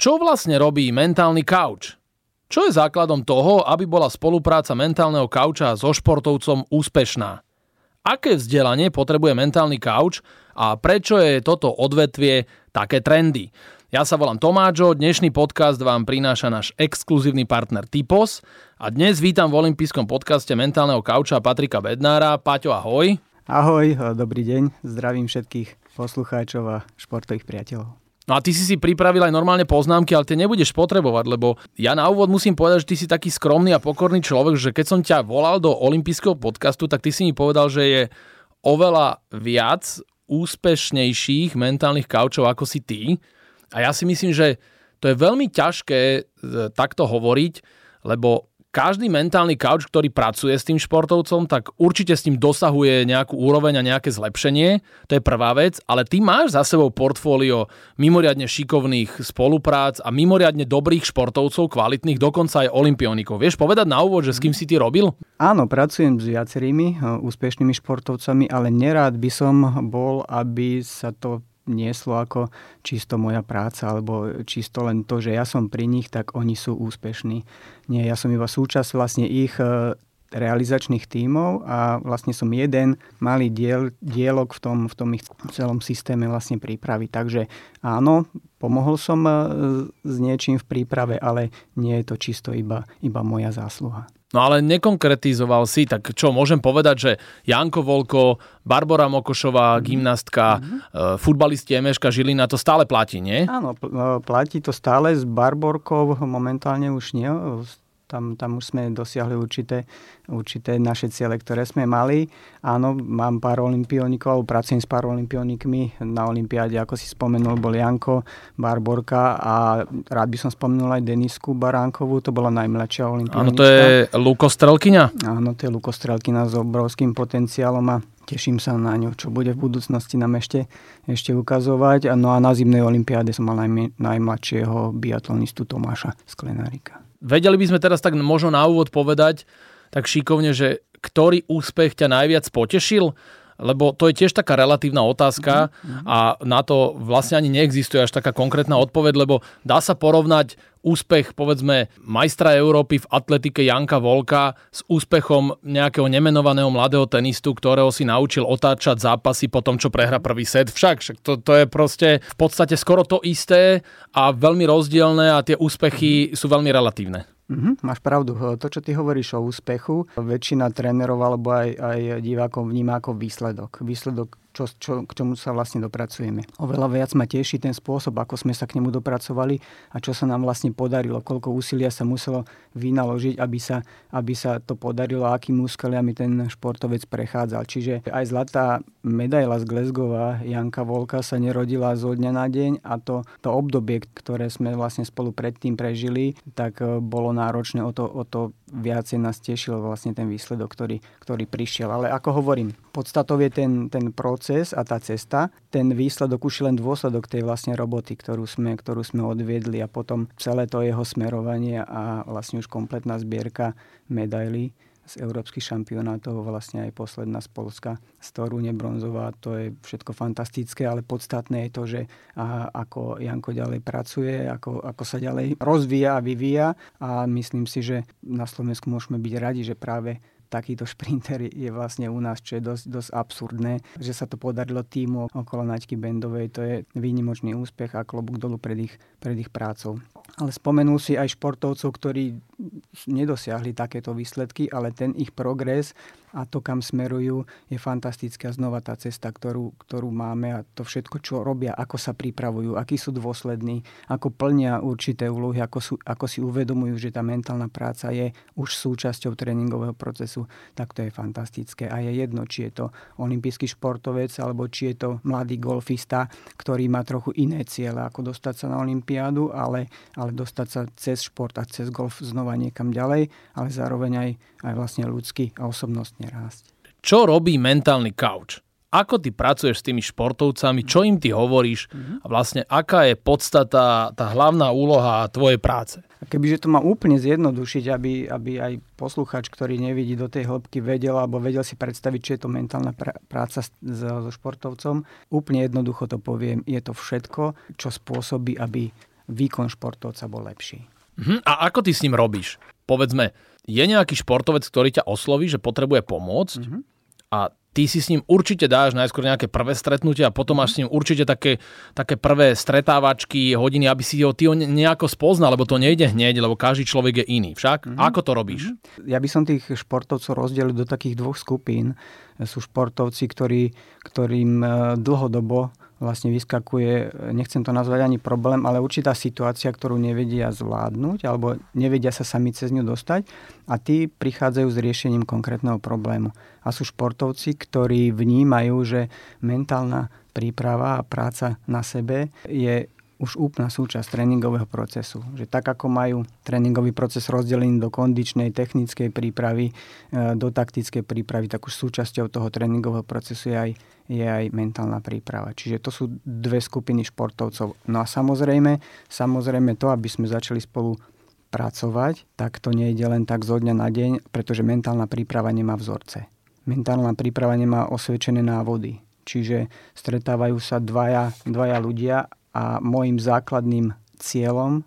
Čo vlastne robí mentálny kauč? Čo je základom toho, aby bola spolupráca mentálneho kauča so športovcom úspešná? Aké vzdelanie potrebuje mentálny kauč a prečo je toto odvetvie také trendy? Ja sa volám Tomáčo, dnešný podcast vám prináša náš exkluzívny partner Typos a dnes vítam v olympijskom podcaste mentálneho kauča Patrika Bednára. Paťo, ahoj. Ahoj, dobrý deň, zdravím všetkých poslucháčov a športových priateľov. No a ty si si pripravil aj normálne poznámky, ale tie nebudeš potrebovať, lebo ja na úvod musím povedať, že ty si taký skromný a pokorný človek, že keď som ťa volal do olympijského podcastu, tak ty si mi povedal, že je oveľa viac úspešnejších mentálnych kaučov ako si ty. A ja si myslím, že to je veľmi ťažké e, takto hovoriť, lebo každý mentálny kauč, ktorý pracuje s tým športovcom, tak určite s tým dosahuje nejakú úroveň a nejaké zlepšenie. To je prvá vec, ale ty máš za sebou portfólio mimoriadne šikovných spoluprác a mimoriadne dobrých športovcov, kvalitných, dokonca aj olimpionikov. Vieš povedať na úvod, že s kým si ty robil? Áno, pracujem s viacerými e, úspešnými športovcami, ale nerád by som bol, aby sa to nieslo ako čisto moja práca alebo čisto len to, že ja som pri nich, tak oni sú úspešní. Nie, ja som iba súčasť vlastne ich e, realizačných tímov a vlastne som jeden malý diel, dielok v tom, v tom ich celom systéme vlastne prípravy. Takže áno, pomohol som e, s niečím v príprave, ale nie je to čisto iba, iba moja zásluha. No ale nekonkretizoval si, tak čo, môžem povedať, že Janko Volko, Barbara Mokošová, mm. gymnastka, mm-hmm. futbalisti Emeška Žilina, to stále platí, nie? Áno, e, platí to stále s Barborkou, momentálne už nie, tam, tam už sme dosiahli určité, určité naše ciele, ktoré sme mali. Áno, mám pár olimpionikov, pracujem s pár olimpionikmi. Na olympiáde, ako si spomenul, bol Janko, Barborka a rád by som spomenul aj Denisku Baránkovú, to bola najmladšia olimpionika. Áno, to je Luko Strelkyňa? Áno, to je Luko Strelkyňa s obrovským potenciálom a teším sa na ňu, čo bude v budúcnosti nám ešte, ešte ukazovať. No a na zimnej olympiáde som mal najmi, najmladšieho biatlonistu Tomáša Sklenárika. Vedeli by sme teraz tak možno na úvod povedať, tak šikovne, že ktorý úspech ťa najviac potešil? Lebo to je tiež taká relatívna otázka mm-hmm. a na to vlastne ani neexistuje až taká konkrétna odpoveď, lebo dá sa porovnať úspech, povedzme, majstra Európy v atletike Janka Volka s úspechom nejakého nemenovaného mladého tenistu, ktorého si naučil otáčať zápasy po tom, čo prehra prvý set. Však, však to, to je proste v podstate skoro to isté a veľmi rozdielne a tie úspechy sú veľmi relatívne. Mm-hmm, máš pravdu. To, čo ty hovoríš o úspechu, väčšina trénerov alebo aj, aj divákov vníma ako výsledok. Výsledok čo, čo, k čomu sa vlastne dopracujeme. Oveľa viac ma teší ten spôsob, ako sme sa k nemu dopracovali a čo sa nám vlastne podarilo, koľko úsilia sa muselo vynaložiť, aby sa, aby sa to podarilo a akými úskaliami ten športovec prechádzal. Čiže aj zlatá medaila z Glezgova Janka Volka sa nerodila zo dňa na deň a to, to obdobie, ktoré sme vlastne spolu predtým prežili, tak e, bolo náročné o to, o to viacej nás tešil vlastne ten výsledok, ktorý, ktorý prišiel. Ale ako hovorím, podstatou je ten, ten proces a tá cesta. Ten výsledok už je len dôsledok tej vlastne roboty, ktorú sme, ktorú sme odviedli a potom celé to jeho smerovanie a vlastne už kompletná zbierka medailí z európskych šampionátov, vlastne aj posledná z Polska, z Torúne bronzová, to je všetko fantastické, ale podstatné je to, že a, ako Janko ďalej pracuje, ako, ako sa ďalej rozvíja a vyvíja a myslím si, že na Slovensku môžeme byť radi, že práve takýto šprinter je vlastne u nás, čo je dosť, dosť absurdné, že sa to podarilo týmu okolo Naďky Bendovej, to je výnimočný úspech a klobúk dolu pred ich, pred ich prácou. Ale spomenul si aj športovcov, ktorí nedosiahli takéto výsledky, ale ten ich progres a to, kam smerujú, je fantastická znova tá cesta, ktorú, ktorú máme a to všetko, čo robia, ako sa pripravujú, akí sú dôslední, ako plnia určité úlohy, ako, sú, ako si uvedomujú, že tá mentálna práca je už súčasťou tréningového procesu, tak to je fantastické. A je jedno, či je to olimpijský športovec, alebo či je to mladý golfista, ktorý má trochu iné ciele, ako dostať sa na olympiádu, ale, ale dostať sa cez šport a cez golf znova niekam ďalej, ale zároveň aj, aj vlastne ľudský a osobnosť vlastne rásť. Čo robí mentálny kauč? Ako ty pracuješ s tými športovcami, čo im ty hovoríš a vlastne aká je podstata, tá hlavná úloha tvojej práce? A kebyže to má úplne zjednodušiť, aby, aby aj posluchač, ktorý nevidí do tej hĺbky, vedel alebo vedel si predstaviť, či je to mentálna pr- práca so športovcom, úplne jednoducho to poviem, je to všetko, čo spôsobí, aby výkon športovca bol lepší. Uh-huh. A ako ty s ním robíš? Povedzme, je nejaký športovec, ktorý ťa osloví, že potrebuje pomôcť uh-huh. a ty si s ním určite dáš najskôr nejaké prvé stretnutie a potom máš s ním určite také, také prvé stretávačky, hodiny, aby si ho ty nejako spoznal, lebo to nejde hneď, lebo každý človek je iný. Však mm-hmm. ako to robíš? Ja by som tých športovcov rozdelil do takých dvoch skupín. Sú športovci, ktorí, ktorým e, dlhodobo vlastne vyskakuje, nechcem to nazvať ani problém, ale určitá situácia, ktorú nevedia zvládnuť alebo nevedia sa sami cez ňu dostať a tí prichádzajú s riešením konkrétneho problému. A sú športovci, ktorí vnímajú, že mentálna príprava a práca na sebe je už úplná súčasť tréningového procesu. Že tak ako majú tréningový proces rozdelený do kondičnej, technickej prípravy, e, do taktickej prípravy, tak už súčasťou toho tréningového procesu je aj, je aj mentálna príprava. Čiže to sú dve skupiny športovcov. No a samozrejme, samozrejme to, aby sme začali spolu pracovať, tak to nejde len tak zo dňa na deň, pretože mentálna príprava nemá vzorce. Mentálna príprava nemá osvedčené návody. Čiže stretávajú sa dvaja, dvaja ľudia a môjim základným cieľom e,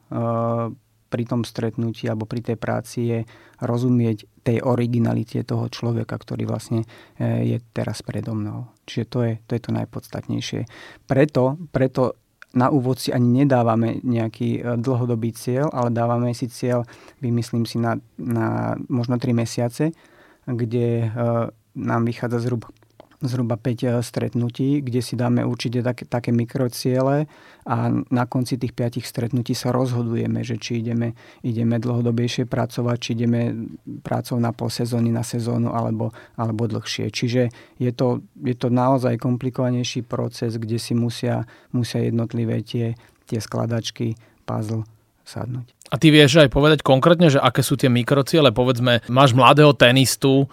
pri tom stretnutí alebo pri tej práci je rozumieť tej originalite toho človeka, ktorý vlastne e, je teraz predo mnou. Čiže to je to, je to najpodstatnejšie. Preto, preto na úvod si ani nedávame nejaký e, dlhodobý cieľ, ale dávame si cieľ, vymyslím si, na, na možno 3 mesiace, kde nám vychádza zhruba zhruba 5 eh, stretnutí, kde si dáme určite také, také mikrociele a na konci tých 5 stretnutí sa rozhodujeme, že či ideme, ideme dlhodobejšie pracovať, či ideme prácou na pol sezóny, na sezónu alebo, alebo dlhšie. Čiže je to, je to naozaj komplikovanejší proces, kde si musia, musia jednotlivé tie, tie skladačky, puzzle sadnúť. A ty vieš aj povedať konkrétne, že aké sú tie mikrociele? Povedzme, máš mladého tenistu,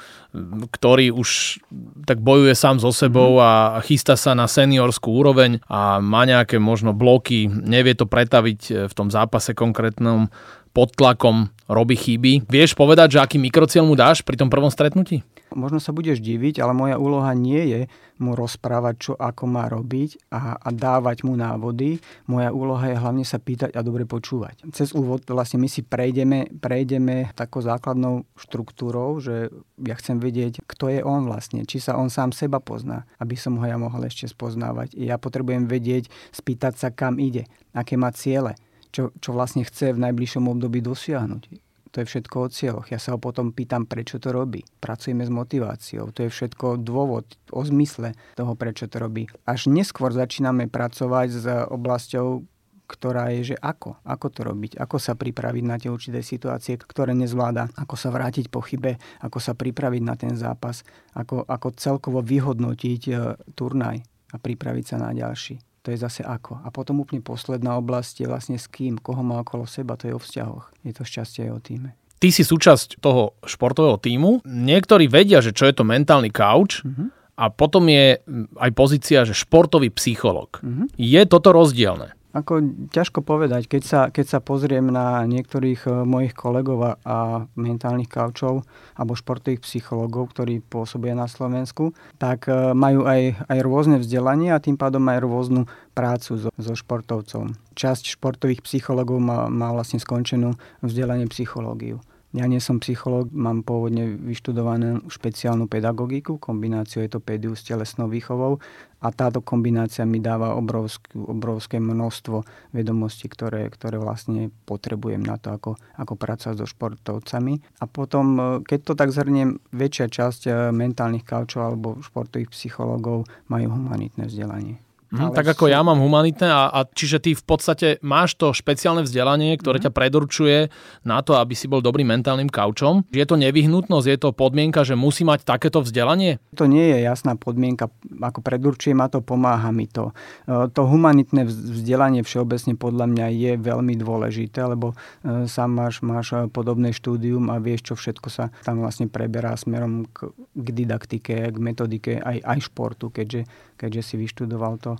ktorý už tak bojuje sám so sebou a chystá sa na seniorskú úroveň a má nejaké možno bloky, nevie to pretaviť v tom zápase konkrétnom pod tlakom, robí chyby. Vieš povedať, že aký mikrociel mu dáš pri tom prvom stretnutí? Možno sa budeš diviť, ale moja úloha nie je mu rozprávať, čo ako má robiť a, a dávať mu návody. Moja úloha je hlavne sa pýtať a dobre počúvať. Cez úvod vlastne my si prejdeme, prejdeme takou základnou štruktúrou, že ja chcem vedieť, kto je on vlastne, či sa on sám seba pozná, aby som ho ja mohol ešte spoznávať. Ja potrebujem vedieť, spýtať sa, kam ide, aké má ciele, čo, čo vlastne chce v najbližšom období dosiahnuť to je všetko o cieľoch. Ja sa ho potom pýtam, prečo to robí. Pracujeme s motiváciou. To je všetko dôvod o zmysle toho, prečo to robí. Až neskôr začíname pracovať s oblasťou, ktorá je, že ako, ako to robiť, ako sa pripraviť na tie určité situácie, ktoré nezvláda, ako sa vrátiť po chybe, ako sa pripraviť na ten zápas, ako, ako celkovo vyhodnotiť e, turnaj a pripraviť sa na ďalší to je zase ako. A potom úplne posledná oblasť je vlastne s kým, koho má okolo seba, to je o vzťahoch. Je to šťastie aj o týme. Ty si súčasť toho športového týmu. Niektorí vedia, že čo je to mentálny kauč. Uh-huh. A potom je aj pozícia, že športový psycholog. Uh-huh. Je toto rozdielne? Ako ťažko povedať, keď sa, keď sa pozriem na niektorých e, mojich kolegov a, a mentálnych kaučov alebo športových psychológov, ktorí pôsobia na Slovensku, tak e, majú aj, aj rôzne vzdelanie a tým pádom aj rôznu prácu so, so športovcom. Časť športových psychológov má, má vlastne skončenú vzdelanie psychológiu. Ja nie som psychológ, mám pôvodne vyštudovanú špeciálnu pedagogiku, kombináciu je to pédiu s telesnou výchovou a táto kombinácia mi dáva obrovskú, obrovské množstvo vedomostí, ktoré, ktoré vlastne potrebujem na to, ako, ako pracovať so športovcami. A potom, e, keď to tak zhrniem, väčšia časť e, mentálnych kaučov alebo športových psychológov majú humanitné vzdelanie. Hm, tak ako ja mám humanitné a, a čiže ty v podstate máš to špeciálne vzdelanie, ktoré mm. ťa predurčuje na to, aby si bol dobrým mentálnym kaučom. Je to nevyhnutnosť, je to podmienka, že musí mať takéto vzdelanie? To nie je jasná podmienka, ako predurčuje ma to, pomáha mi to. E, to humanitné vzdelanie všeobecne podľa mňa je veľmi dôležité, lebo e, sám máš, máš podobné štúdium a vieš, čo všetko sa tam vlastne preberá smerom k, k didaktike, k metodike aj, aj športu, keďže, keďže si vyštudoval to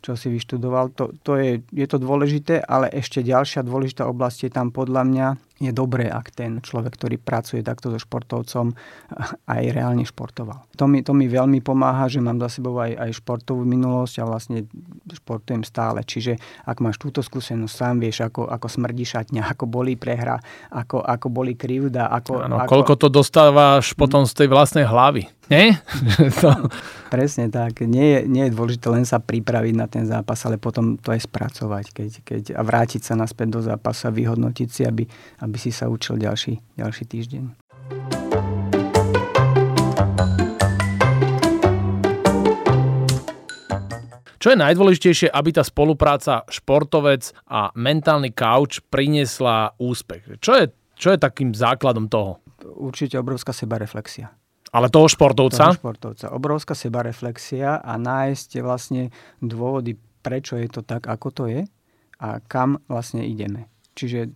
čo si vyštudoval. To, to je, je to dôležité, ale ešte ďalšia dôležitá oblasť je tam podľa mňa je dobré, ak ten človek, ktorý pracuje takto so športovcom, aj reálne športoval. To mi, to mi veľmi pomáha, že mám za sebou aj, aj športovú minulosť a vlastne športujem stále. Čiže ak máš túto skúsenosť, sám vieš, ako, ako smrdí šatňa, ako bolí prehra, ako, ako bolí krivda. Ako, ano, ako... Koľko to dostávaš potom z tej vlastnej hlavy. Nie? to... Presne tak. Nie je, nie je dôležité len sa pripraviť na ten zápas, ale potom to aj spracovať keď, keď, a vrátiť sa naspäť do zápasu a vyhodnotiť si, aby, aby si sa učil ďalší, ďalší týždeň. Čo je najdôležitejšie, aby tá spolupráca športovec a mentálny kauč priniesla úspech? Čo je, čo je takým základom toho? Určite obrovská sebareflexia. Ale toho športovca? Toho športovca. Obrovská sebareflexia a nájsť vlastne dôvody, prečo je to tak, ako to je a kam vlastne ideme. Čiže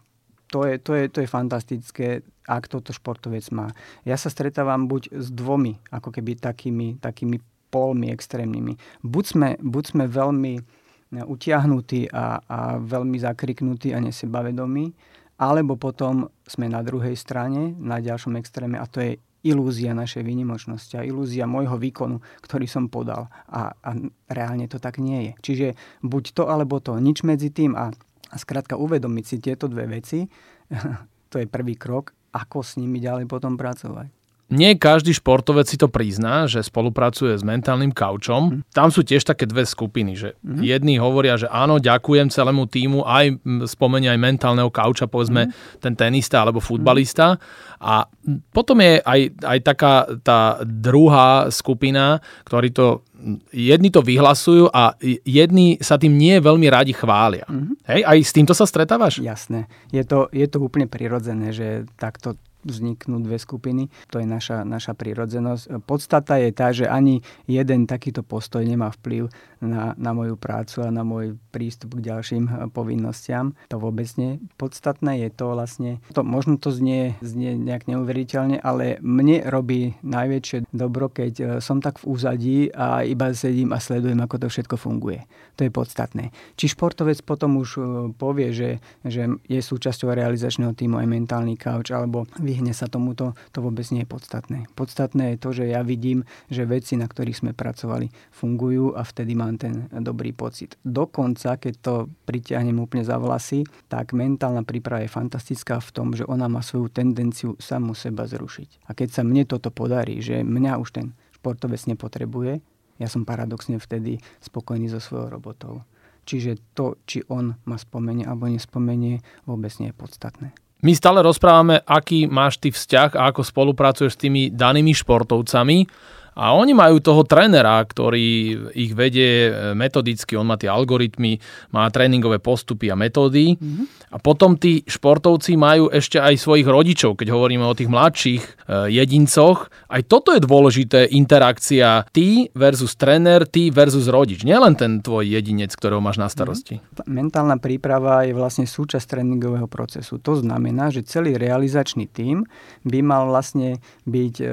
to je, to je, to je fantastické, ak toto športovec má. Ja sa stretávam buď s dvomi, ako keby takými, takými polmi extrémnymi. Buď sme, buď sme veľmi utiahnutí a, a veľmi zakriknutí a nesebavedomí, alebo potom sme na druhej strane, na ďalšom extréme a to je ilúzia našej výnimočnosti a ilúzia môjho výkonu, ktorý som podal. A, a reálne to tak nie je. Čiže buď to, alebo to. Nič medzi tým a, a skrátka uvedomiť si tieto dve veci, to je prvý krok, ako s nimi ďalej potom pracovať nie každý športovec si to prizná, že spolupracuje s mentálnym kaučom. Mm. Tam sú tiež také dve skupiny, že mm. jedni hovoria, že áno, ďakujem celému týmu, aj spomenia aj mentálneho kauča, povedzme mm. ten tenista alebo futbalista. A potom je aj, aj taká tá druhá skupina, ktorí to jedni to vyhlasujú a jedni sa tým nie veľmi radi chvália. Mm-hmm. Hej, aj s týmto sa stretávaš? Jasné. Je to, je to úplne prirodzené, že takto vzniknú dve skupiny. To je naša, naša prírodzenosť. Podstata je tá, že ani jeden takýto postoj nemá vplyv na, na moju prácu a na môj prístup k ďalším eh, povinnostiam. To vôbec nie. Podstatné je to vlastne, to, možno to znie, znie nejak neuveriteľne, ale mne robí najväčšie dobro, keď eh, som tak v úzadí a iba sedím a sledujem, ako to všetko funguje. To je podstatné. Či športovec potom už eh, povie, že, že je súčasťou realizačného týmu aj mentálny couch, alebo vyhne sa tomuto, to vôbec nie je podstatné. Podstatné je to, že ja vidím, že veci, na ktorých sme pracovali, fungujú a vtedy mám ten dobrý pocit. Dokonca, keď to pritiahnem úplne za vlasy, tak mentálna príprava je fantastická v tom, že ona má svoju tendenciu samu seba zrušiť. A keď sa mne toto podarí, že mňa už ten športovec nepotrebuje, ja som paradoxne vtedy spokojný so svojou robotou. Čiže to, či on ma spomenie alebo nespomenie, vôbec nie je podstatné. My stále rozprávame, aký máš ty vzťah a ako spolupracuješ s tými danými športovcami. A oni majú toho trénera, ktorý ich vedie e, metodicky, on má tie algoritmy, má tréningové postupy a metódy. Mm-hmm. A potom tí športovci majú ešte aj svojich rodičov, keď hovoríme o tých mladších e, jedincoch. Aj toto je dôležité, interakcia ty versus tréner, ty versus rodič. Nielen ten tvoj jedinec, ktorého máš na starosti. Mm-hmm. Mentálna príprava je vlastne súčasť tréningového procesu. To znamená, že celý realizačný tím by mal vlastne byť e,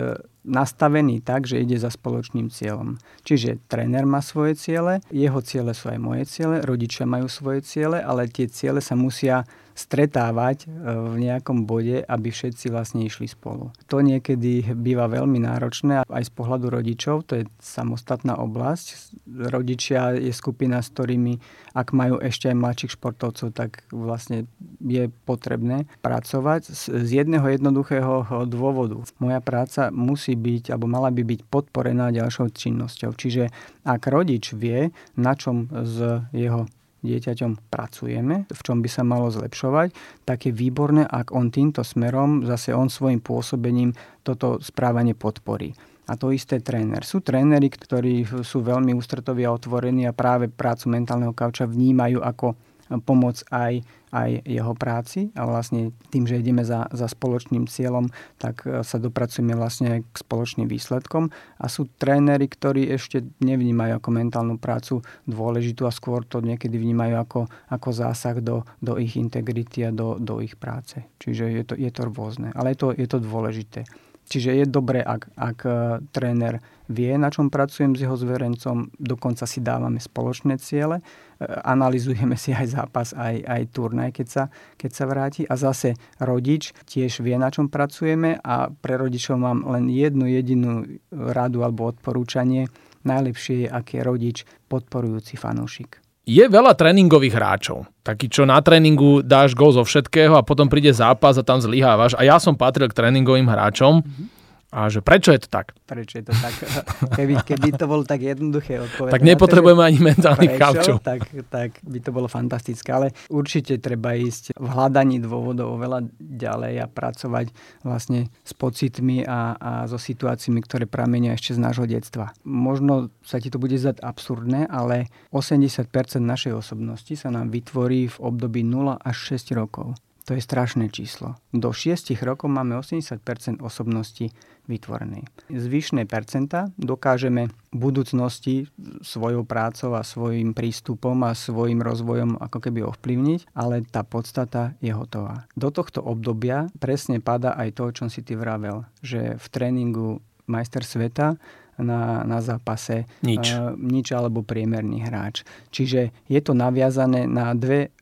nastavený tak, že ide za spoločným cieľom. Čiže tréner má svoje ciele, jeho ciele sú aj moje ciele, rodičia majú svoje ciele, ale tie ciele sa musia stretávať e, v nejakom bode, aby všetci vlastne išli spolu. To niekedy býva veľmi náročné aj z pohľadu rodičov, to je samostatná oblasť. Rodičia je skupina, s ktorými, ak majú ešte aj mladších športovcov, tak vlastne je potrebné pracovať z jedného jednoduchého dôvodu. Moja práca musí byť, alebo mala by byť podporená ďalšou činnosťou. Čiže ak rodič vie, na čom z jeho dieťaťom pracujeme, v čom by sa malo zlepšovať, tak je výborné, ak on týmto smerom, zase on svojim pôsobením toto správanie podporí. A to isté tréner. Sú tréneri, ktorí sú veľmi ústretoví a otvorení a práve prácu mentálneho kauča vnímajú ako pomoc aj, aj jeho práci a vlastne tým, že ideme za, za spoločným cieľom, tak e, sa dopracujeme vlastne k spoločným výsledkom a sú tréneri, ktorí ešte nevnímajú ako mentálnu prácu dôležitú a skôr to niekedy vnímajú ako, ako zásah do, do ich integrity a do, do ich práce. Čiže je to, je to rôzne, ale je to, je to dôležité. Čiže je dobré, ak, ak e, tréner vie, na čom pracujem s jeho zverencom, dokonca si dávame spoločné ciele, e, analizujeme si aj zápas, aj, aj turnaj, keď sa, keď sa vráti. A zase rodič tiež vie, na čom pracujeme a pre rodičov mám len jednu jedinú radu alebo odporúčanie. Najlepšie je, ak je rodič podporujúci fanúšik. Je veľa tréningových hráčov. Taký, čo na tréningu dáš go zo všetkého a potom príde zápas a tam zlyhávaš. A ja som patril k tréningovým hráčom. Mm-hmm a že prečo je to tak? Prečo je to tak? Keby, keby to bolo tak jednoduché odpovedať. Tak nepotrebujeme ani mentálnych chalčov. Tak, tak by to bolo fantastické. Ale určite treba ísť v hľadaní dôvodov oveľa ďalej a pracovať vlastne s pocitmi a, a so situáciami, ktoré pramenia ešte z nášho detstva. Možno sa ti to bude zdať absurdné, ale 80% našej osobnosti sa nám vytvorí v období 0 až 6 rokov. To je strašné číslo. Do 6 rokov máme 80% osobnosti vytvorenej. Zvyšné percenta dokážeme v budúcnosti svojou prácou a svojim prístupom a svojim rozvojom ako keby ovplyvniť, ale tá podstata je hotová. Do tohto obdobia presne pada aj to, o čom si ty vravel, že v tréningu majster sveta na, na zápase nič. Uh, nič alebo priemerný hráč. Čiže je to naviazané na dve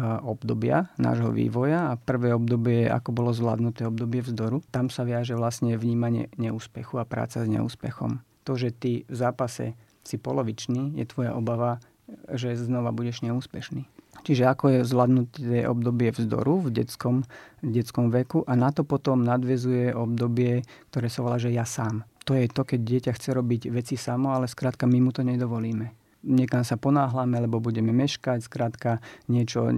obdobia nášho vývoja a prvé obdobie, ako bolo zvládnuté obdobie vzdoru. Tam sa viaže vlastne vnímanie neúspechu a práca s neúspechom. To, že ty v zápase si polovičný, je tvoja obava, že znova budeš neúspešný. Čiže ako je zvládnuté obdobie vzdoru v detskom, detskom veku a na to potom nadvezuje obdobie, ktoré sa volá, že ja sám. To je to, keď dieťa chce robiť veci samo, ale skrátka my mu to nedovolíme niekam sa ponáhľame, lebo budeme meškať, skrátka niečo,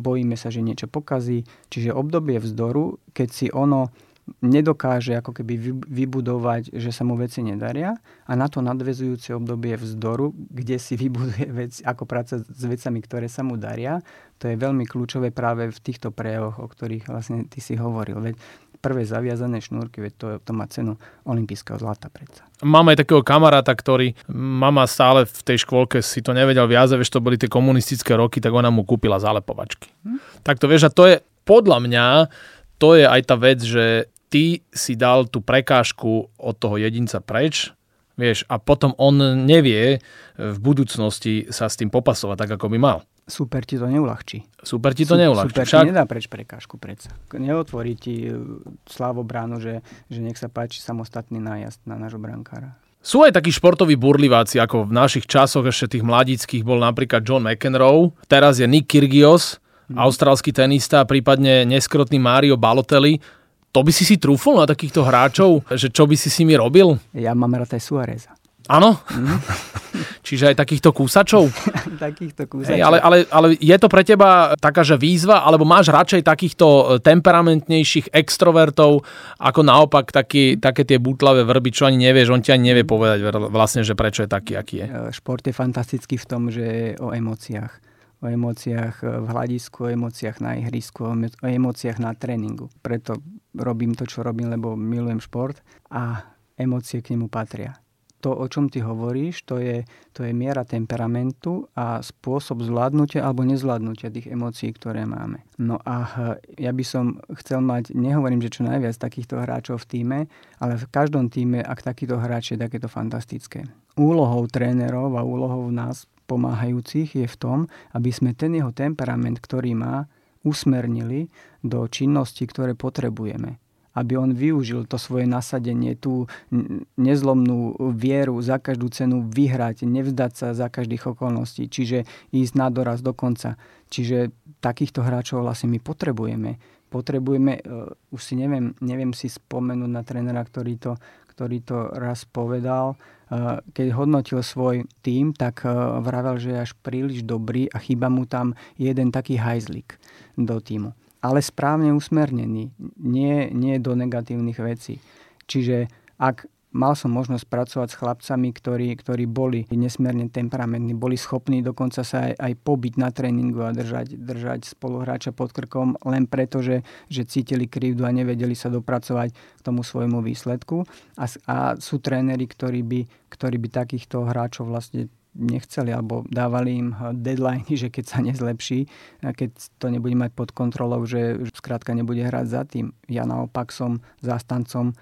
bojíme sa, že niečo pokazí. Čiže obdobie vzdoru, keď si ono nedokáže ako keby vybudovať, že sa mu veci nedaria a na to nadvezujúce obdobie vzdoru, kde si vybuduje veci, ako práca s vecami, ktoré sa mu daria, to je veľmi kľúčové práve v týchto prejavoch, o ktorých vlastne ty si hovoril. Veď prvé zaviazané šnúrky, veď to, to má cenu olympijského zlata predsa. Mám aj takého kamaráta, ktorý mama stále v tej škôlke si to nevedel viazať, vieš, to boli tie komunistické roky, tak ona mu kúpila zalepovačky. Hm? Tak to vieš, a to je podľa mňa, to je aj tá vec, že ty si dal tú prekážku od toho jedinca preč, vieš, a potom on nevie v budúcnosti sa s tým popasovať tak, ako by mal. Super ti to neulahčí. Super ti to neulahčí. Super Však... ti nedá preč prekážku predsa. Neotvorí ti e, slávo bránu, že, že nech sa páči samostatný nájazd na nášho brankára. Sú aj takí športoví burliváci, ako v našich časoch ešte tých mladíckých bol napríklad John McEnroe, teraz je Nick Kyrgios, hmm. austrálsky tenista, prípadne neskrotný Mario Balotelli. To by si si trúfol na takýchto hráčov, že čo by si si mi robil? Ja mám rád aj Suareza. Áno? Mm. Čiže aj takýchto kúsačov? takýchto kúsačov. Hey, ale, ale, ale je to pre teba taká, že výzva, alebo máš radšej takýchto e, temperamentnejších extrovertov, ako naopak taký, také tie butlavé vrby, čo ani nevieš, on ti ani nevie povedať vlastne, že prečo je taký, aký je. E, šport je fantastický v tom, že je o emóciách. O emóciách v hľadisku, o emóciách na ihrisku, o emóciách na tréningu. Preto robím to, čo robím, lebo milujem šport a emócie k nemu patria to, o čom ty hovoríš, to je, to je miera temperamentu a spôsob zvládnutia alebo nezvládnutia tých emócií, ktoré máme. No a ja by som chcel mať, nehovorím, že čo najviac takýchto hráčov v týme, ale v každom týme, ak takýto hráč je, tak je to fantastické. Úlohou trénerov a úlohou nás pomáhajúcich je v tom, aby sme ten jeho temperament, ktorý má, usmernili do činnosti, ktoré potrebujeme aby on využil to svoje nasadenie, tú nezlomnú vieru za každú cenu vyhrať, nevzdať sa za každých okolností, čiže ísť na doraz do konca. Čiže takýchto hráčov vlastne my potrebujeme. Potrebujeme, uh, už si neviem, neviem si spomenúť na trénera, ktorý to, ktorý to raz povedal, uh, keď hodnotil svoj tým, tak uh, vravel, že je až príliš dobrý a chýba mu tam jeden taký hajzlik do týmu ale správne usmernený, nie, nie do negatívnych vecí. Čiže ak mal som možnosť pracovať s chlapcami, ktorí, ktorí boli nesmierne temperamentní, boli schopní dokonca sa aj, aj pobiť na tréningu a držať, držať spoluhráča pod krkom len preto, že, že cítili krivdu a nevedeli sa dopracovať k tomu svojmu výsledku. A, a sú tréneri, ktorí by, ktorí by takýchto hráčov vlastne nechceli alebo dávali im deadline, že keď sa nezlepší, keď to nebude mať pod kontrolou, že skrátka nebude hrať za tým. Ja naopak som zástancom,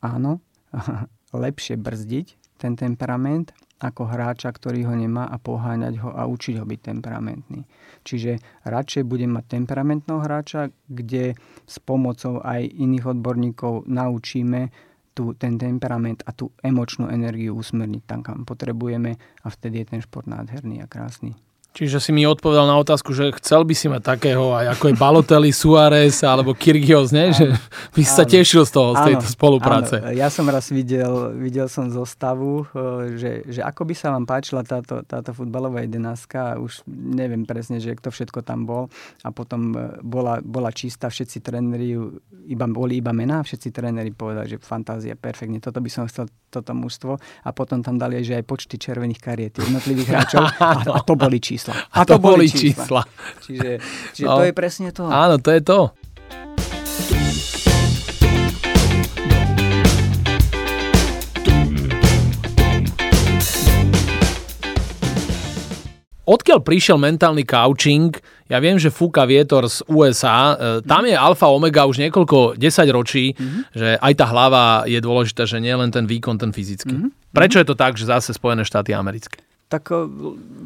áno, lepšie brzdiť ten temperament ako hráča, ktorý ho nemá a poháňať ho a učiť ho byť temperamentný. Čiže radšej budem mať temperamentného hráča, kde s pomocou aj iných odborníkov naučíme tú, ten temperament a tú emočnú energiu usmerniť tam, kam potrebujeme a vtedy je ten šport nádherný a krásny. Čiže si mi odpovedal na otázku, že chcel by si mať takého aj ako je Balotelli, Suárez alebo Kyrgios, ne? že by si sa tešil z toho, z tejto spolupráce. Áno. Ja som raz videl, videl som zostavu, e, že, že ako by sa vám páčila táto, táto futbalová jedenáctka, už neviem presne, že kto všetko tam bol a potom e, bola, bola čistá, všetci tréneri, iba, boli iba mená, všetci tréneri povedali, že fantázia, perfektne, toto by som chcel, toto mužstvo a potom tam dali aj, že aj počty červených kariet jednotlivých hráčov a, a to boli čísla. A, a to, to boli čísla. čísla. Čiže, čiže no. to je presne to. Áno, to je to. Odkiaľ prišiel mentálny coaching? Ja viem, že fúka vietor z USA. E, tam je alfa omega už niekoľko desať ročí, mm-hmm. že aj tá hlava je dôležitá, že nie len ten výkon, ten fyzický. Mm-hmm. Prečo je to tak, že zase Spojené štáty americké? tak eh,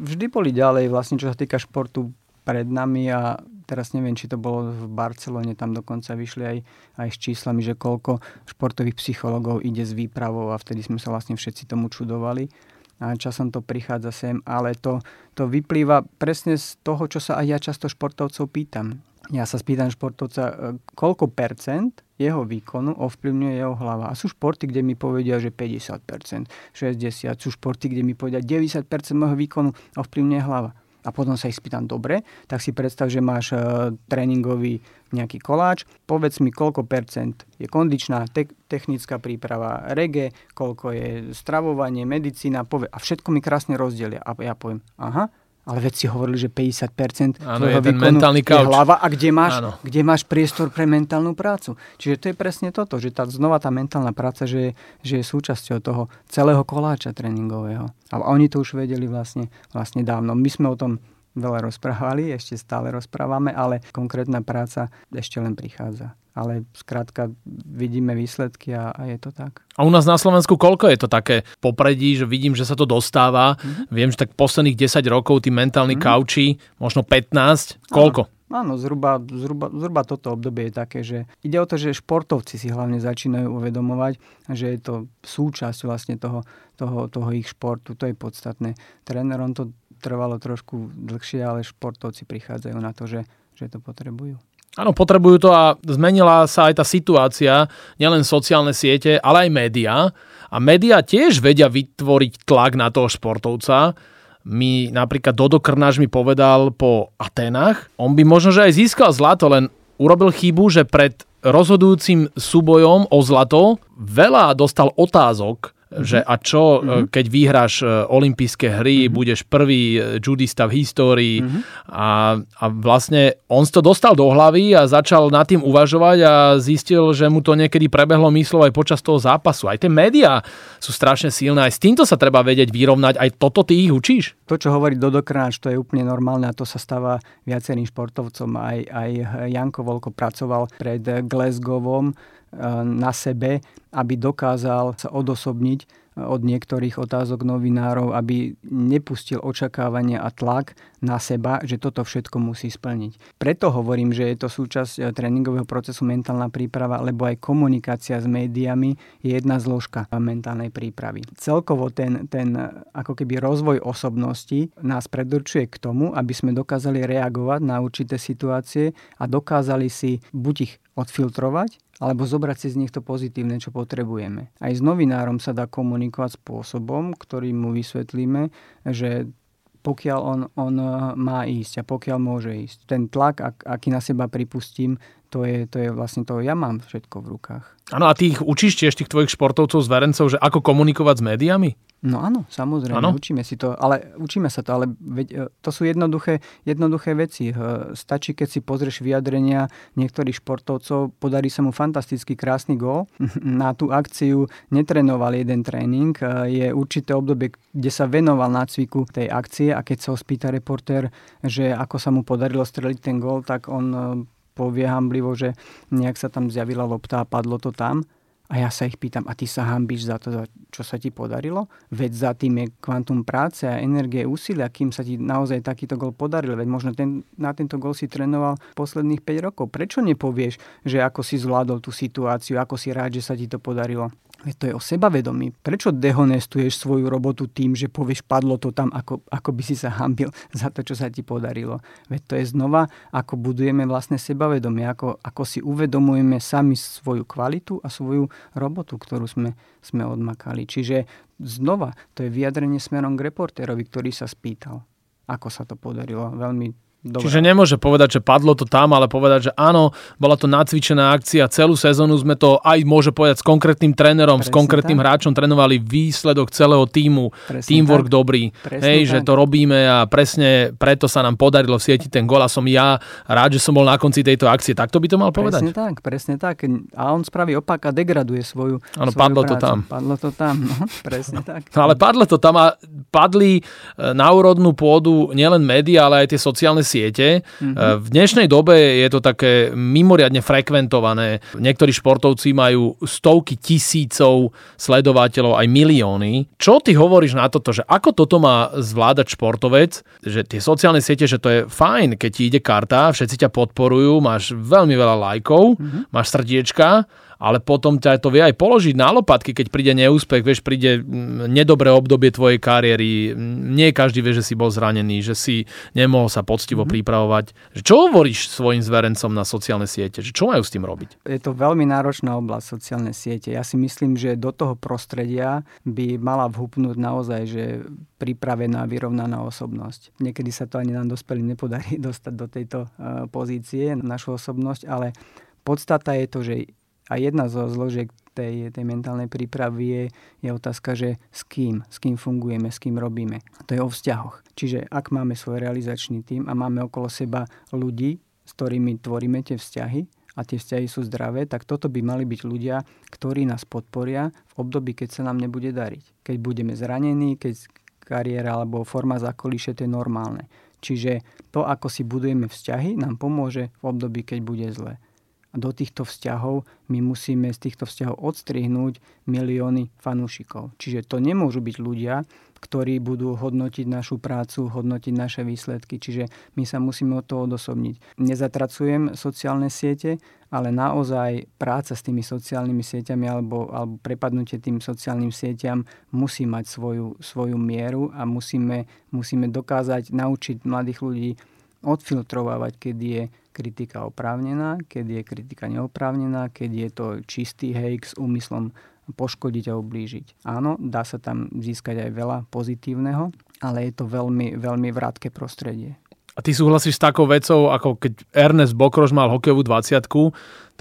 vždy boli ďalej, vlastne čo sa týka športu pred nami a teraz neviem, či to bolo v Barcelone, tam dokonca vyšli aj, aj s číslami, že koľko športových psychologov ide s výpravou a vtedy sme sa vlastne všetci tomu čudovali. A časom to prichádza sem, ale to, to vyplýva presne z toho, čo sa aj ja často športovcov pýtam ja sa spýtam športovca, e, koľko percent jeho výkonu ovplyvňuje jeho hlava. A sú športy, kde mi povedia, že 50%, 60%. Sú športy, kde mi povedia, 90% môjho výkonu ovplyvňuje hlava. A potom sa ich spýtam, dobre, tak si predstav, že máš uh, tréningový nejaký koláč, povedz mi, koľko percent je kondičná, te- technická príprava, rege, koľko je stravovanie, medicína, povie, a všetko mi krásne rozdelia. A ja poviem, aha, ale vedci hovorili, že 50% Áno, je ten mentálny je hlava a kde máš, kde máš priestor pre mentálnu prácu. Čiže to je presne toto, že tá, znova tá mentálna práca, že, že je súčasťou toho celého koláča tréningového. A oni to už vedeli vlastne, vlastne dávno. My sme o tom veľa rozprávali, ešte stále rozprávame, ale konkrétna práca ešte len prichádza ale skrátka vidíme výsledky a, a je to tak. A u nás na Slovensku koľko je to také popredí, že vidím, že sa to dostáva. Mm-hmm. Viem, že tak posledných 10 rokov tí mentálni mm-hmm. kauči, možno 15, koľko? Áno, zhruba, zhruba, zhruba toto obdobie je také, že ide o to, že športovci si hlavne začínajú uvedomovať, že je to súčasť vlastne toho, toho, toho ich športu, to je podstatné. Trénerom to trvalo trošku dlhšie, ale športovci prichádzajú na to, že, že to potrebujú. Áno, potrebujú to a zmenila sa aj tá situácia, nielen sociálne siete, ale aj médiá. A médiá tiež vedia vytvoriť tlak na toho športovca. Mi napríklad Dodo Krnáš mi povedal po Atenách, on by možno, že aj získal zlato, len urobil chybu, že pred rozhodujúcim súbojom o zlato veľa dostal otázok. Že a čo, mm-hmm. keď vyhráš e, olympijské hry, mm-hmm. budeš prvý e, judista v histórii mm-hmm. a, a vlastne on to dostal do hlavy a začal nad tým uvažovať a zistil, že mu to niekedy prebehlo myslov aj počas toho zápasu. Aj tie médiá sú strašne silné, aj s týmto sa treba vedieť vyrovnať, aj toto ty ich učíš? To, čo hovorí Dodo Kráč, to je úplne normálne a to sa stáva viacerým športovcom. Aj, aj Janko Volko pracoval pred Glasgowom na sebe, aby dokázal sa odosobniť od niektorých otázok novinárov, aby nepustil očakávania a tlak na seba, že toto všetko musí splniť. Preto hovorím, že je to súčasť eh, tréningového procesu mentálna príprava, lebo aj komunikácia s médiami je jedna zložka mentálnej prípravy. Celkovo ten, ten ako keby rozvoj osobnosti nás predurčuje k tomu, aby sme dokázali reagovať na určité situácie a dokázali si buď ich odfiltrovať, alebo zobrať si z nich to pozitívne, čo potrebujeme. Aj s novinárom sa dá komunikovať spôsobom, ktorý mu vysvetlíme, že pokiaľ on, on má ísť a pokiaľ môže ísť. Ten tlak, ak, aký na seba pripustím, to je, to je vlastne to, ja mám všetko v rukách. Áno, a ty ich učíš tiež tých tvojich športovcov, zverencov, že ako komunikovať s médiami? No áno, samozrejme, ano? učíme si to, ale učíme sa to, ale veď, e, to sú jednoduché, jednoduché veci. E, stačí, keď si pozrieš vyjadrenia niektorých športovcov, podarí sa mu fantastický krásny gól. Na tú akciu netrenoval jeden tréning, e, je určité obdobie, kde sa venoval nácviku tej akcie a keď sa ho spýta reportér, že ako sa mu podarilo streliť ten gól, tak on povie hamblivo, že nejak sa tam zjavila lopta a padlo to tam a ja sa ich pýtam, a ty sa hambíš za to, čo sa ti podarilo? Veď za tým je kvantum práce a energie, úsilia, kým sa ti naozaj takýto gol podaril. Veď možno ten, na tento gol si trénoval posledných 5 rokov. Prečo nepovieš, že ako si zvládol tú situáciu, ako si rád, že sa ti to podarilo? Veď to je o sebavedomí. Prečo dehonestuješ svoju robotu tým, že povieš, padlo to tam, ako, ako by si sa hambil za to, čo sa ti podarilo. Veď to je znova, ako budujeme vlastne sebavedomie, ako, ako si uvedomujeme sami svoju kvalitu a svoju robotu, ktorú sme, sme odmakali. Čiže znova, to je vyjadrenie smerom k reportérovi, ktorý sa spýtal, ako sa to podarilo. Veľmi Dobre. Čiže nemôže povedať, že padlo to tam, ale povedať, že áno, bola to nacvičená akcia, celú sezónu sme to aj môže povedať s konkrétnym trénerom, presne s konkrétnym tak. hráčom trénovali výsledok celého týmu, presne teamwork tak. dobrý, presne hej, tak. že to robíme a presne preto sa nám podarilo sieti ten gol a som ja rád, že som bol na konci tejto akcie. Takto by to mal povedať? Presne tak, presne tak. A on spraví opak a degraduje svoju Áno, padlo prácu. to tam. Padlo to tam, no, presne tak. ale padlo to tam a padli e, na úrodnú pôdu nielen médiá, ale aj tie sociálne siete. Mm-hmm. V dnešnej dobe je to také mimoriadne frekventované. Niektorí športovci majú stovky tisícov sledovateľov, aj milióny. Čo ty hovoríš na toto, že ako toto má zvládať športovec, že tie sociálne siete, že to je fajn, keď ti ide karta, všetci ťa podporujú, máš veľmi veľa lajkov, mm-hmm. máš srdiečka, ale potom ťa to vie aj položiť na lopatky, keď príde neúspech, vieš, príde mm, nedobré obdobie tvojej kariéry, nie každý vie, že si bol zranený, že si nemohol sa poctivo mm-hmm. pripravovať. Čo hovoríš svojim zverencom na sociálne siete? Čo majú s tým robiť? Je to veľmi náročná oblasť sociálne siete. Ja si myslím, že do toho prostredia by mala vhupnúť naozaj, že pripravená, vyrovnaná osobnosť. Niekedy sa to ani nám dospelým nepodarí dostať do tejto uh, pozície, našu osobnosť, ale podstata je to, že a jedna zo zložiek tej, tej mentálnej prípravy je, je otázka, že s kým, s kým fungujeme, s kým robíme. To je o vzťahoch. Čiže ak máme svoj realizačný tým a máme okolo seba ľudí, s ktorými tvoríme tie vzťahy a tie vzťahy sú zdravé, tak toto by mali byť ľudia, ktorí nás podporia v období, keď sa nám nebude dariť. Keď budeme zranení, keď kariéra alebo forma zákolíše, to je normálne. Čiže to, ako si budujeme vzťahy, nám pomôže v období, keď bude zle. Do týchto vzťahov my musíme z týchto vzťahov odstrihnúť milióny fanúšikov. Čiže to nemôžu byť ľudia, ktorí budú hodnotiť našu prácu, hodnotiť naše výsledky. Čiže my sa musíme od toho odosobniť. Nezatracujem sociálne siete, ale naozaj práca s tými sociálnymi sieťami alebo, alebo prepadnutie tým sociálnym sieťam musí mať svoju, svoju mieru a musíme, musíme dokázať naučiť mladých ľudí odfiltrovávať, keď je kritika oprávnená, keď je kritika neoprávnená, keď je to čistý hejk s úmyslom poškodiť a ublížiť. Áno, dá sa tam získať aj veľa pozitívneho, ale je to veľmi, veľmi vrátke prostredie. A ty súhlasíš s takou vecou, ako keď Ernest Bokrož mal hokejovú 20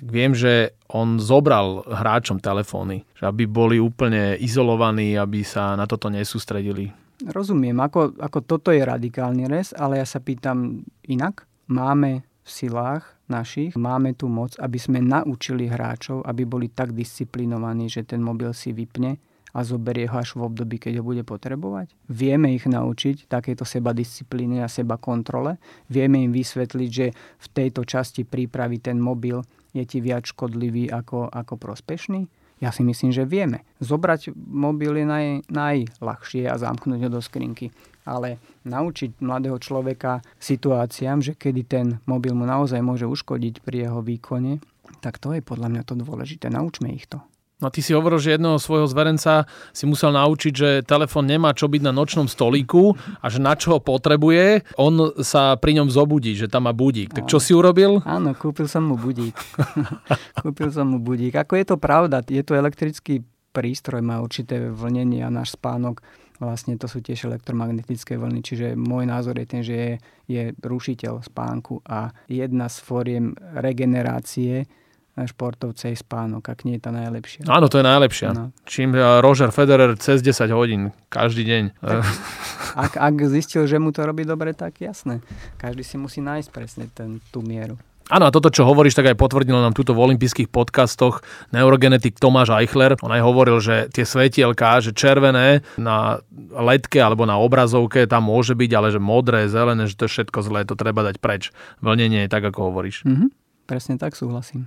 tak viem, že on zobral hráčom telefóny, že aby boli úplne izolovaní, aby sa na toto nesústredili. Rozumiem, ako, ako toto je radikálny res, ale ja sa pýtam inak. Máme silách našich, máme tu moc, aby sme naučili hráčov, aby boli tak disciplinovaní, že ten mobil si vypne a zoberie ho až v období, keď ho bude potrebovať? Vieme ich naučiť takéto seba disciplíny a seba kontrole? Vieme im vysvetliť, že v tejto časti prípravy ten mobil je ti viac škodlivý ako, ako prospešný? Ja si myslím, že vieme. Zobrať mobil je naj, najľahšie a zamknúť ho do skrinky. Ale naučiť mladého človeka situáciám, že kedy ten mobil mu naozaj môže uškodiť pri jeho výkone, tak to je podľa mňa to dôležité. Naučme ich to. No ty si hovoril, že jedného svojho zverenca si musel naučiť, že telefón nemá čo byť na nočnom stolíku a že na čo ho potrebuje, on sa pri ňom zobudí, že tam má budík. Tak čo si urobil? Áno, kúpil som mu budík. kúpil som mu budík. Ako je to pravda, je to elektrický prístroj, má určité vlnenie a náš spánok vlastne to sú tiež elektromagnetické vlny, čiže môj názor je ten, že je, je rušiteľ spánku a jedna z fóriem regenerácie športovce je spánok, ak nie je tá najlepšia. Áno, to je najlepšia. No. Čím eh, Roger Federer cez 10 hodín, každý deň. Tak, ak, ak zistil, že mu to robí dobre, tak jasné. Každý si musí nájsť presne ten, tú mieru. Áno, a toto, čo hovoríš, tak aj potvrdil nám túto v olympijských podcastoch neurogenetik Tomáš Eichler. On aj hovoril, že tie svetielka, že červené na letke alebo na obrazovke tam môže byť, ale že modré, zelené, že to je všetko zlé, to treba dať preč. Vlnenie je tak, ako hovoríš. Mm-hmm. Presne tak súhlasím.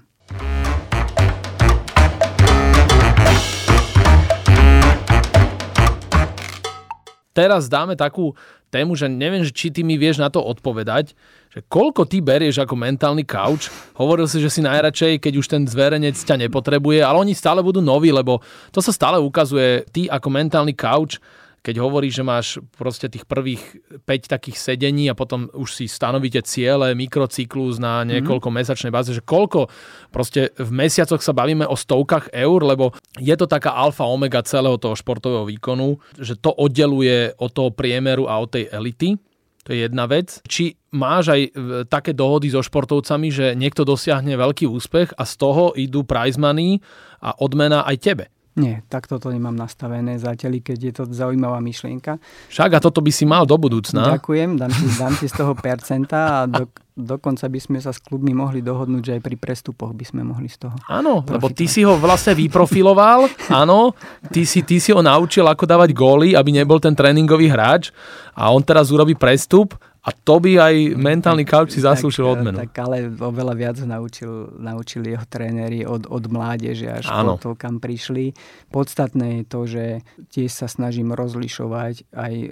Teraz dáme takú tému, že neviem, či ty mi vieš na to odpovedať, že koľko ty berieš ako mentálny couch. Hovoril si, že si najradšej, keď už ten zverejnec ťa nepotrebuje, ale oni stále budú noví, lebo to sa stále ukazuje. Ty ako mentálny couch keď hovoríš, že máš proste tých prvých 5 takých sedení a potom už si stanovíte ciele, mikrocyklus na mhm. niekoľko mm-hmm. mesačnej báze, že koľko proste v mesiacoch sa bavíme o stovkách eur, lebo je to taká alfa omega celého toho športového výkonu, že to oddeluje od toho priemeru a od tej elity. To je jedna vec. Či máš aj e, také dohody so športovcami, že niekto dosiahne veľký úspech a z toho idú prize money a odmena aj tebe. Nie, tak toto nemám nastavené zatiaľ, keď je to zaujímavá myšlienka. Však a toto by si mal do budúcna. Ďakujem, dám si, dám si z toho percenta a do, dokonca by sme sa s klubmi mohli dohodnúť, že aj pri prestupoch by sme mohli z toho Áno, lebo ty si ho vlastne vyprofiloval, áno, ty si, ty si ho naučil, ako dávať góly, aby nebol ten tréningový hráč a on teraz urobí prestup a to by aj mentálny couch si zaslúžil odmenu. Tak ale oveľa viac naučil, naučili jeho tréneri od, od mládeže až po to, kam prišli. Podstatné je to, že tiež sa snažím rozlišovať aj e,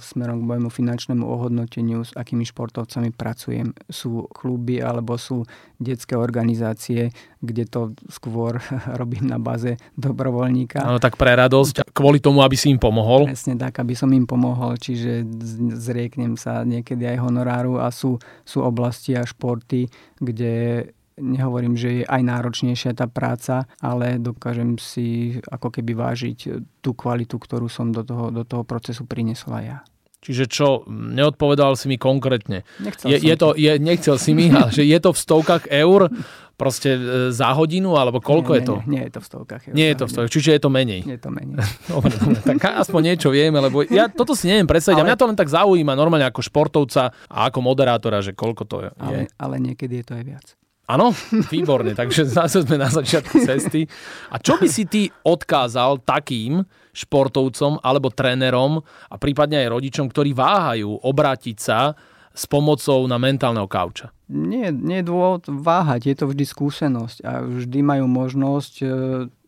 smerom k mojemu finančnému ohodnoteniu, s akými športovcami pracujem. Sú kluby alebo sú detské organizácie, kde to skôr robím na báze dobrovoľníka. Áno, tak pre radosť, kvôli tomu, aby si im pomohol. Presne tak, aby som im pomohol, čiže zrieknem sa niekedy aj honoráru a sú, sú oblasti a športy, kde nehovorím, že je aj náročnejšia tá práca, ale dokážem si ako keby vážiť tú kvalitu, ktorú som do toho, do toho procesu priniesla ja. Čiže čo, neodpovedal si mi konkrétne. Nechcel je, je to, je, nechcel si mi, že je to v stovkách eur proste e, za hodinu, alebo koľko nie, je to? Nie, nie je to v stovkách. Nie je to v stovkách, čiže je to menej. Je to menej. dobre, dobre, tak aspoň niečo vieme, lebo ja toto si neviem predstaviť ale... a mňa to len tak zaujíma normálne ako športovca a ako moderátora, že koľko to je. Ale, ale niekedy je to aj viac. Áno, výborne, takže zase sme na začiatku cesty. A čo by si ty odkázal takým športovcom alebo trénerom a prípadne aj rodičom, ktorí váhajú obrátiť sa s pomocou na mentálneho kauča? Nie, nie je dôvod váhať, je to vždy skúsenosť a vždy majú možnosť e,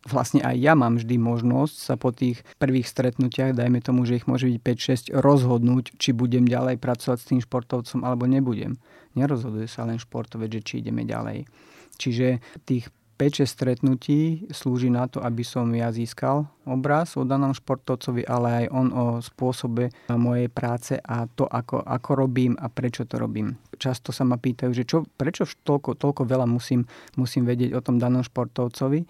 vlastne aj ja mám vždy možnosť sa po tých prvých stretnutiach, dajme tomu, že ich môže byť 5-6, rozhodnúť, či budem ďalej pracovať s tým športovcom alebo nebudem. Nerozhoduje sa len športovec, že či ideme ďalej. Čiže tých 5-6 stretnutí slúži na to, aby som ja získal obraz o danom športovcovi, ale aj on o spôsobe mojej práce a to, ako, ako robím a prečo to robím. Často sa ma pýtajú, že čo, prečo toľko, toľko veľa musím, musím vedieť o tom danom športovcovi,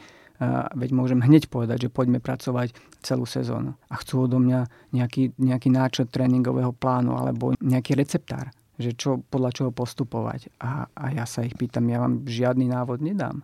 veď môžem hneď povedať, že poďme pracovať celú sezónu. A chcú odo mňa nejaký, nejaký náčrt tréningového plánu alebo nejaký receptár že čo, podľa čoho postupovať. A, a ja sa ich pýtam, ja vám žiadny návod nedám.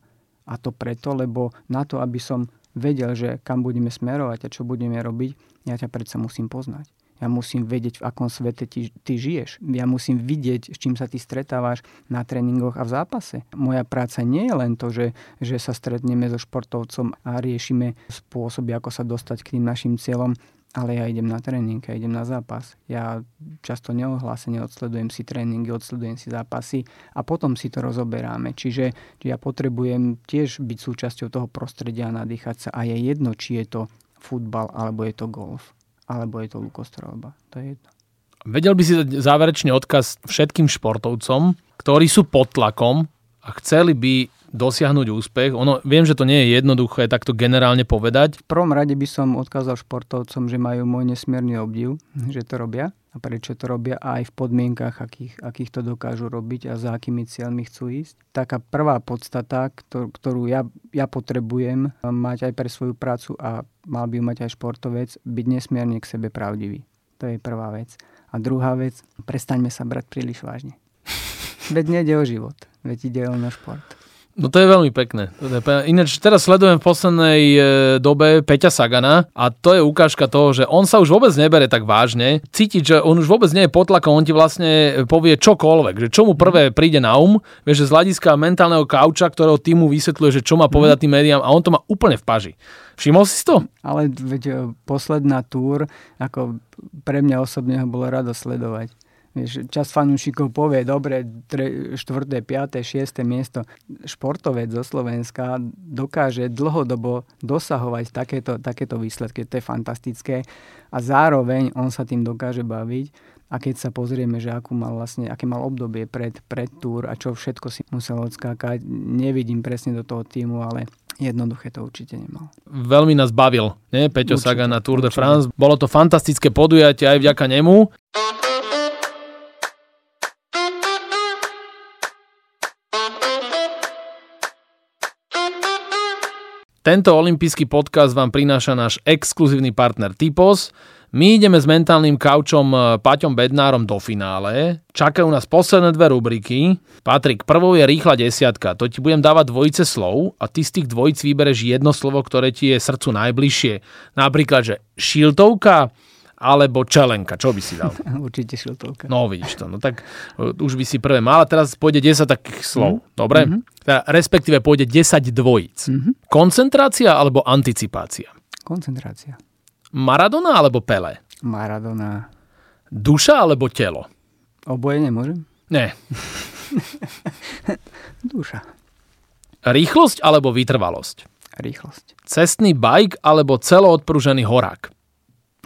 A to preto, lebo na to, aby som vedel, že kam budeme smerovať a čo budeme robiť, ja ťa predsa musím poznať. Ja musím vedieť, v akom svete ty, ty žiješ. Ja musím vidieť, s čím sa ty stretávaš na tréningoch a v zápase. Moja práca nie je len to, že, že sa stretneme so športovcom a riešime spôsoby, ako sa dostať k tým našim cieľom, ale ja idem na tréning, ja idem na zápas. Ja často neohlásene odsledujem si tréningy, odsledujem si zápasy a potom si to rozoberáme. Čiže, ja potrebujem tiež byť súčasťou toho prostredia a nadýchať sa a je jedno, či je to futbal, alebo je to golf, alebo je to lukostrelba. To je jedno. Vedel by si dať záverečný odkaz všetkým športovcom, ktorí sú pod tlakom a chceli by dosiahnuť úspech? Ono, viem, že to nie je jednoduché takto generálne povedať. V prvom rade by som odkázal športovcom, že majú môj nesmierny obdiv, že to robia a prečo to robia aj v podmienkach, akých, akých to dokážu robiť a za akými cieľmi chcú ísť. Taká prvá podstata, ktorú ja, ja potrebujem mať aj pre svoju prácu a mal by ju mať aj športovec, byť nesmierne k sebe pravdivý. To je prvá vec. A druhá vec, prestaňme sa brať príliš vážne. Veď nejde o život, veď ide o náš šport. No to je veľmi pekné. Ináč teraz sledujem v poslednej e, dobe Peťa Sagana a to je ukážka toho, že on sa už vôbec nebere tak vážne. Cítiť, že on už vôbec nie je pod tlakom, on ti vlastne povie čokoľvek, že čo mu prvé príde na um, vieš, že z hľadiska mentálneho kauča, ktorého týmu vysvetľuje, že čo má povedať tým médiám a on to má úplne v paži. Všimol si to? Ale veď e, posledná túr, ako pre mňa osobne ho bolo rado sledovať Vieš, čas fanúšikov povie, dobre, 4., 5., 6. miesto. Športovec zo Slovenska dokáže dlhodobo dosahovať takéto, takéto výsledky. To je fantastické. A zároveň on sa tým dokáže baviť. A keď sa pozrieme, že akú mal vlastne, aké mal obdobie pred, pred túr a čo všetko si musel odskákať, nevidím presne do toho týmu, ale Jednoduché to určite nemal. Veľmi nás bavil, nie? Peťo určite, Saga na Tour de France. Bolo to fantastické podujatie aj vďaka nemu. Tento olimpijský podcast vám prináša náš exkluzívny partner Typos. My ideme s mentálnym kaučom e, Paťom Bednárom do finále. Čakajú nás posledné dve rubriky. Patrik, prvou je rýchla desiatka. To ti budem dávať dvojice slov a ty z tých dvojic vybereš jedno slovo, ktoré ti je srdcu najbližšie. Napríklad, že šiltovka, alebo čelenka. Čo by si dal? Určite šiltovka. No vidíš to. No tak uh, už by si prvé mal a teraz pôjde 10 takých slov. Mm. Dobre? Mm-hmm. Teda, respektíve pôjde 10 dvojíc. Mm-hmm. Koncentrácia alebo anticipácia? Koncentrácia. Maradona alebo Pele? Maradona. Duša alebo telo? Oboje nemôžem? Nie. Duša. Rýchlosť alebo vytrvalosť? Rýchlosť. Cestný bajk alebo celoodpružený horák?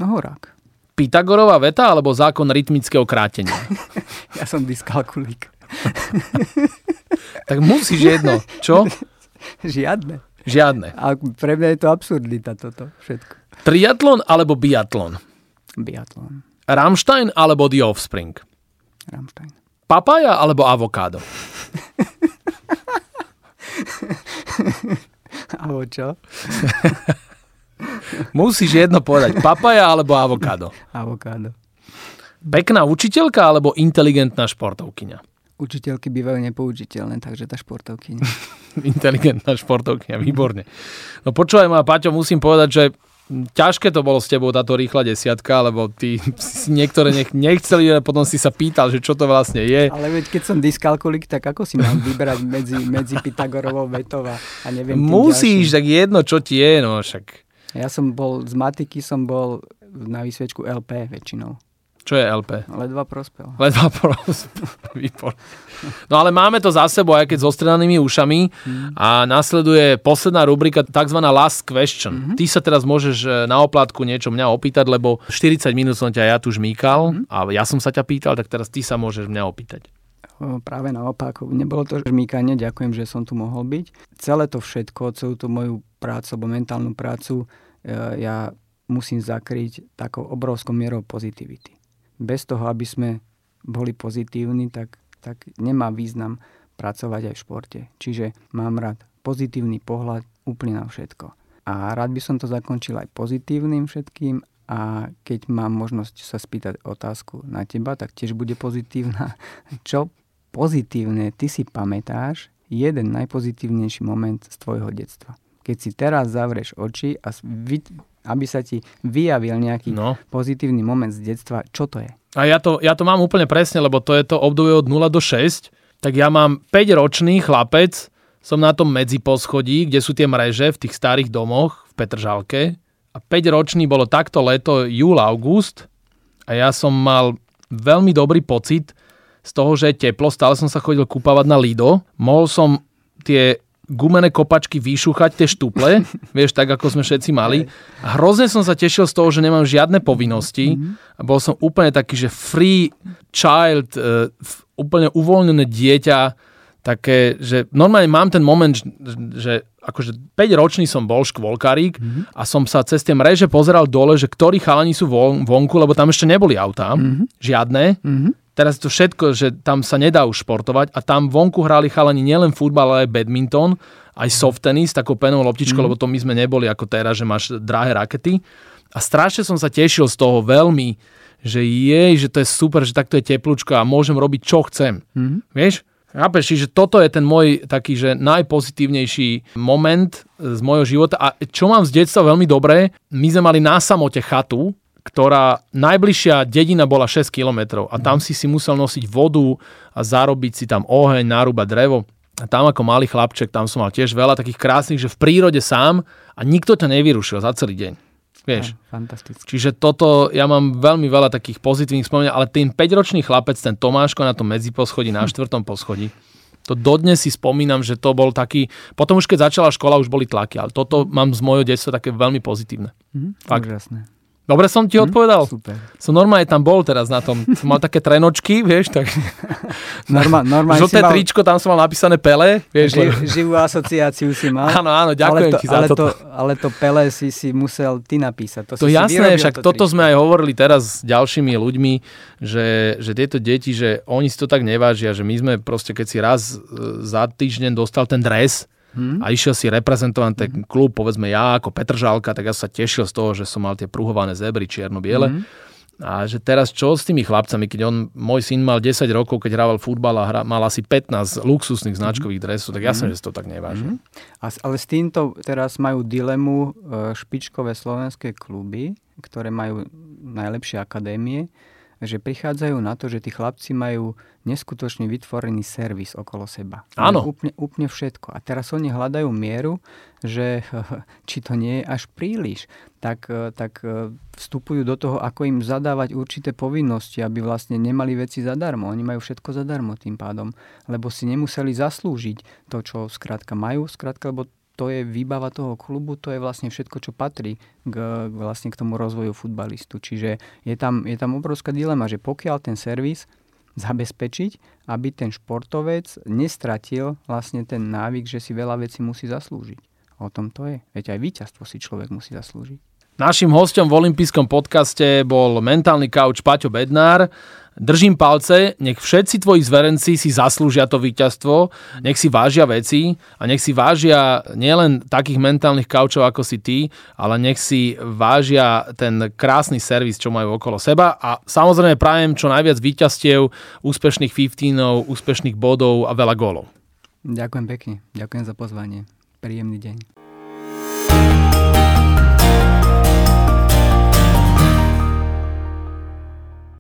Horák. Pythagorová veta alebo zákon rytmického krátenia? ja som dyskalkulík. tak musíš jedno. Čo? Žiadne. Žiadne. A pre mňa je to absurdita toto všetko. Triatlon alebo biatlon? Biatlon. Rammstein alebo The Offspring? Rammstein. Papaja alebo avokádo? Avo čo? Musíš jedno povedať. Papaja alebo avokádo? Avokádo. Pekná učiteľka alebo inteligentná športovkyňa? Učiteľky bývajú nepoužiteľné, takže tá športovkyňa. inteligentná športovkyňa, výborne. No počúvaj ma, Paťo, musím povedať, že ťažké to bolo s tebou táto rýchla desiatka, lebo ty niektoré nech, nechceli, ale potom si sa pýtal, že čo to vlastne je. Ale veď keď som dyskalkulik, tak ako si mám vybrať medzi, medzi Pythagorovou vetou a, neviem Musíš, tak jedno, čo ti je, no však. Ja som bol, z matiky som bol na výsvedčku LP väčšinou. Čo je LP? Ledva prospel. Ledva prospel. No ale máme to za sebou, aj keď s ostrenanými ušami mm. a nasleduje posledná rubrika, tzv. last question. Mm-hmm. Ty sa teraz môžeš e, na oplátku niečo mňa opýtať, lebo 40 minút som ťa ja tu žmýkal mm-hmm. a ja som sa ťa pýtal, tak teraz ty sa môžeš mňa opýtať. Práve naopak, nebolo to žmýkanie, ďakujem, že som tu mohol byť. Celé to všetko, celú tú moju prácu, alebo mentálnu prácu, e, ja musím zakryť takou obrovskou mierou pozitivity bez toho, aby sme boli pozitívni, tak, tak nemá význam pracovať aj v športe. Čiže mám rád pozitívny pohľad úplne na všetko. A rád by som to zakončil aj pozitívnym všetkým a keď mám možnosť sa spýtať otázku na teba, tak tiež bude pozitívna. Čo pozitívne ty si pamätáš jeden najpozitívnejší moment z tvojho detstva? Keď si teraz zavrieš oči a aby sa ti vyjavil nejaký no. pozitívny moment z detstva, čo to je? A ja to, ja to mám úplne presne, lebo to je to obdobie od 0 do 6, tak ja mám 5-ročný chlapec, som na tom medziposchodí, kde sú tie mreže v tých starých domoch v Petržalke a 5-ročný bolo takto leto, júl, august a ja som mal veľmi dobrý pocit z toho, že je teplo, stále som sa chodil kúpavať na Lido, mohol som tie gumené kopačky vyšúchať tie štuple, vieš, tak ako sme všetci mali. A hrozne som sa tešil z toho, že nemám žiadne povinnosti a bol som úplne taký, že free child, uh, úplne uvoľnené dieťa, také, že normálne mám ten moment, že akože 5 ročný som bol škôlkarík mm-hmm. a som sa cez tie mreže pozeral dole, že ktorí chalani sú von, vonku, lebo tam ešte neboli autá, mm-hmm. žiadne. Mm-hmm. Teraz to všetko, že tam sa nedá už športovať a tam vonku hrali chalani nielen futbal, ale aj badminton, aj soft tennis, takou penou loptičkou, mm. lebo to my sme neboli ako teraz, že máš drahé rakety. A strašne som sa tešil z toho veľmi, že jej, že to je super, že takto je teplúčko a môžem robiť, čo chcem. Mm. Vieš? Chápeš, že toto je ten môj taký, že najpozitívnejší moment z môjho života. A čo mám z detstva veľmi dobré, my sme mali na samote chatu, ktorá najbližšia dedina bola 6 kilometrov a tam si si musel nosiť vodu a zarobiť si tam oheň, narúbať drevo. A tam ako malý chlapček, tam som mal tiež veľa takých krásnych, že v prírode sám a nikto ťa nevyrušil za celý deň. Vieš. Ja, fantasticky. Čiže toto, ja mám veľmi veľa takých pozitívnych spomenia, ale ten 5-ročný chlapec, ten Tomáško na tom medziposchodí, na štvrtom poschodí, to dodnes si spomínam, že to bol taký... Potom už keď začala škola, už boli tlaky, ale toto mám z môjho detstva také veľmi pozitívne. Mm, Fakt. Úžasné. Dobre som ti hm, odpovedal? Super. Som normálne tam bol teraz na tom. Som mal také trenočky, vieš, tak... Norma, normálne Žlté mal... tričko, tam som mal napísané Pele, vieš. Ži, živú asociáciu si mal. Áno, áno, ďakujem ale to, ti za ale toto. To, ale to Pele si si musel ty napísať. To, to si jasné, si však to toto sme aj hovorili teraz s ďalšími ľuďmi, že, že tieto deti, že oni si to tak nevážia, že my sme proste, keď si raz e, za týždeň dostal ten dres, hmm. a išiel si reprezentovať ten hmm. klub, povedzme ja ako Petržálka, tak ja sa tešil z toho, že som mal tie pruhované zebry čierno-biele. Hmm. A že teraz čo s tými chlapcami, keď on, môj syn mal 10 rokov, keď hrával futbal a hra, mal asi 15 luxusných značkových dresov, tak jasne, mm. že to tak neváži. Mm. A, ale s týmto teraz majú dilemu e, špičkové slovenské kluby, ktoré majú najlepšie akadémie, že prichádzajú na to, že tí chlapci majú neskutočne vytvorený servis okolo seba. Áno. Úplne, úplne všetko. A teraz oni hľadajú mieru, že či to nie je až príliš, tak, tak e, vstupujú do toho, ako im zadávať určité povinnosti, aby vlastne nemali veci zadarmo. Oni majú všetko zadarmo tým pádom, lebo si nemuseli zaslúžiť to, čo skrátka majú, skrátka, lebo to je výbava toho klubu, to je vlastne všetko, čo patrí k, vlastne k tomu rozvoju futbalistu. Čiže je tam, je tam obrovská dilema, že pokiaľ ten servis zabezpečiť, aby ten športovec nestratil vlastne ten návyk, že si veľa vecí musí zaslúžiť. O tom to je. Veď aj víťazstvo si človek musí zaslúžiť. Našim hostom v olympijskom podcaste bol mentálny kauč Paťo Bednár. Držím palce, nech všetci tvoji zverenci si zaslúžia to víťazstvo, nech si vážia veci a nech si vážia nielen takých mentálnych kaučov ako si ty, ale nech si vážia ten krásny servis, čo majú okolo seba a samozrejme prajem čo najviac víťazstiev, úspešných 15 úspešných bodov a veľa gólov. Ďakujem pekne, ďakujem za pozvanie. Príjemný deň.